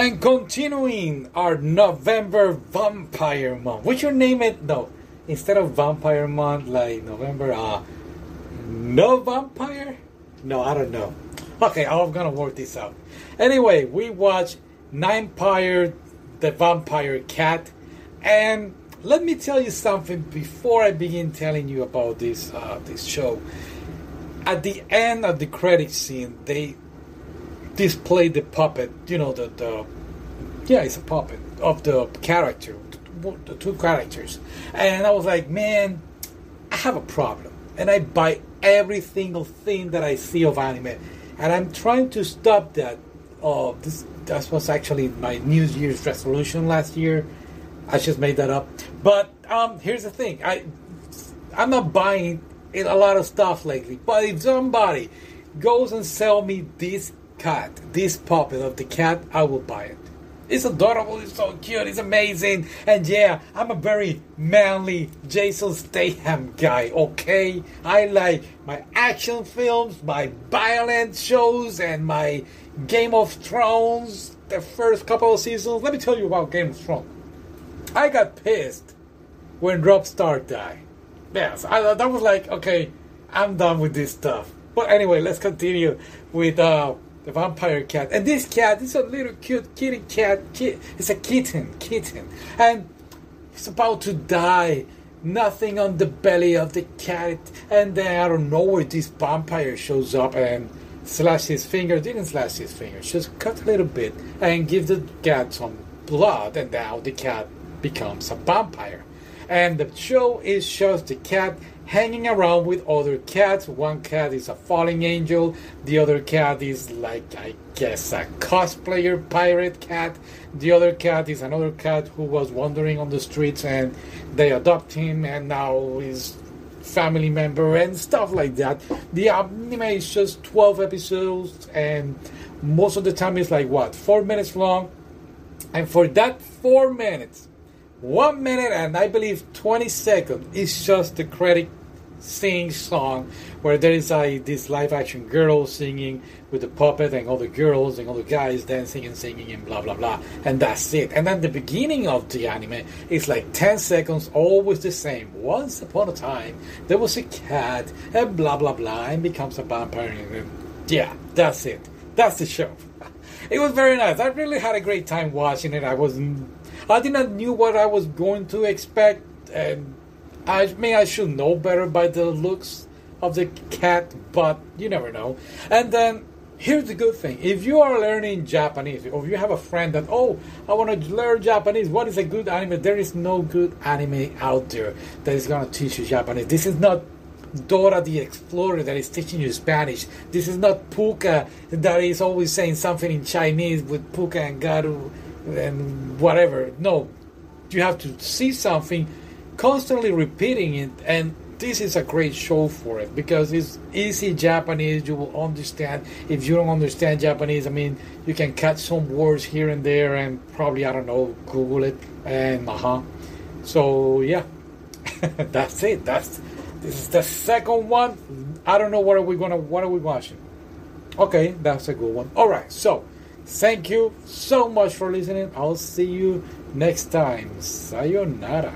And continuing our November Vampire Month. We should name it, no, instead of Vampire Month, like November, uh, No Vampire? No, I don't know. Okay, I'm gonna work this out. Anyway, we watched Nyanpire, the Vampire Cat, and let me tell you something before I begin telling you about this uh, this show. At the end of the credit scene, they display the puppet. You know the the yeah, it's a puppet of the character, the two characters, and I was like, man, I have a problem, and I buy every single thing that I see of anime, and I'm trying to stop that. Oh, this that was actually my New Year's resolution last year. I just made that up. But um, here's the thing: I I'm not buying a lot of stuff lately. But if somebody goes and sell me this cat, this puppet of the cat, I will buy it. It's adorable, it's so cute, it's amazing, and yeah, I'm a very manly Jason Statham guy, okay? I like my action films, my violent shows, and my Game of Thrones, the first couple of seasons. Let me tell you about Game of Thrones. I got pissed when Robb Stark died. Yes, I, that was like, okay, I'm done with this stuff. But anyway, let's continue with uh, the vampire cat. And this cat is a little cute kitty cat. It's a kitten, kitten. And it's about to die. Nothing on the belly of the cat. And then out of nowhere, this vampire shows up and slash his finger. Didn't slash his finger, just cut a little bit and give the cat some blood. And now the cat becomes a vampire. And the show is shows the cat hanging around with other cats. One cat is a falling angel, the other cat is like, I guess, a cosplayer pirate cat. The other cat is another cat who was wandering on the streets and they adopt him and now is family member and stuff like that. The anime is just 12 episodes and most of the time it's like what, 4 minutes long. And for that 4 minutes, 1 minute and I believe 20 seconds is just the credit sing song where there is a this live action girl singing with the puppet and all the girls and all the guys dancing and singing and blah blah blah. And that's it. And then the beginning of the anime is like 10 seconds always the same. Once upon a time there was a cat and blah blah blah and becomes a vampire. And yeah that's it. That's the show it was very nice i really had a great time watching it i wasn't i did not knew what i was going to expect and I mean, I should know better by the looks of the cat, but you never know. And then here's the good thing: if you are learning Japanese, or you have a friend that, oh, I want to learn Japanese, what is a good anime? There is no good anime out there that is going to teach you Japanese. This is not Dora the Explorer that is teaching you Spanish. This is not Pucca that is always saying something in Chinese with Pucca and Garu and whatever. No, you have to see something constantly repeating it and this is a great show for it because it's easy Japanese. You will understand. If you don't understand Japanese, I mean, you can catch some words here and there, and probably I don't know, Google it and uh huh. So yeah, that's it. That's this is the second one. I don't know what are we gonna what are we watching. Okay, that's a good one. All right, so thank you so much for listening. I'll see you next time. Sayonara.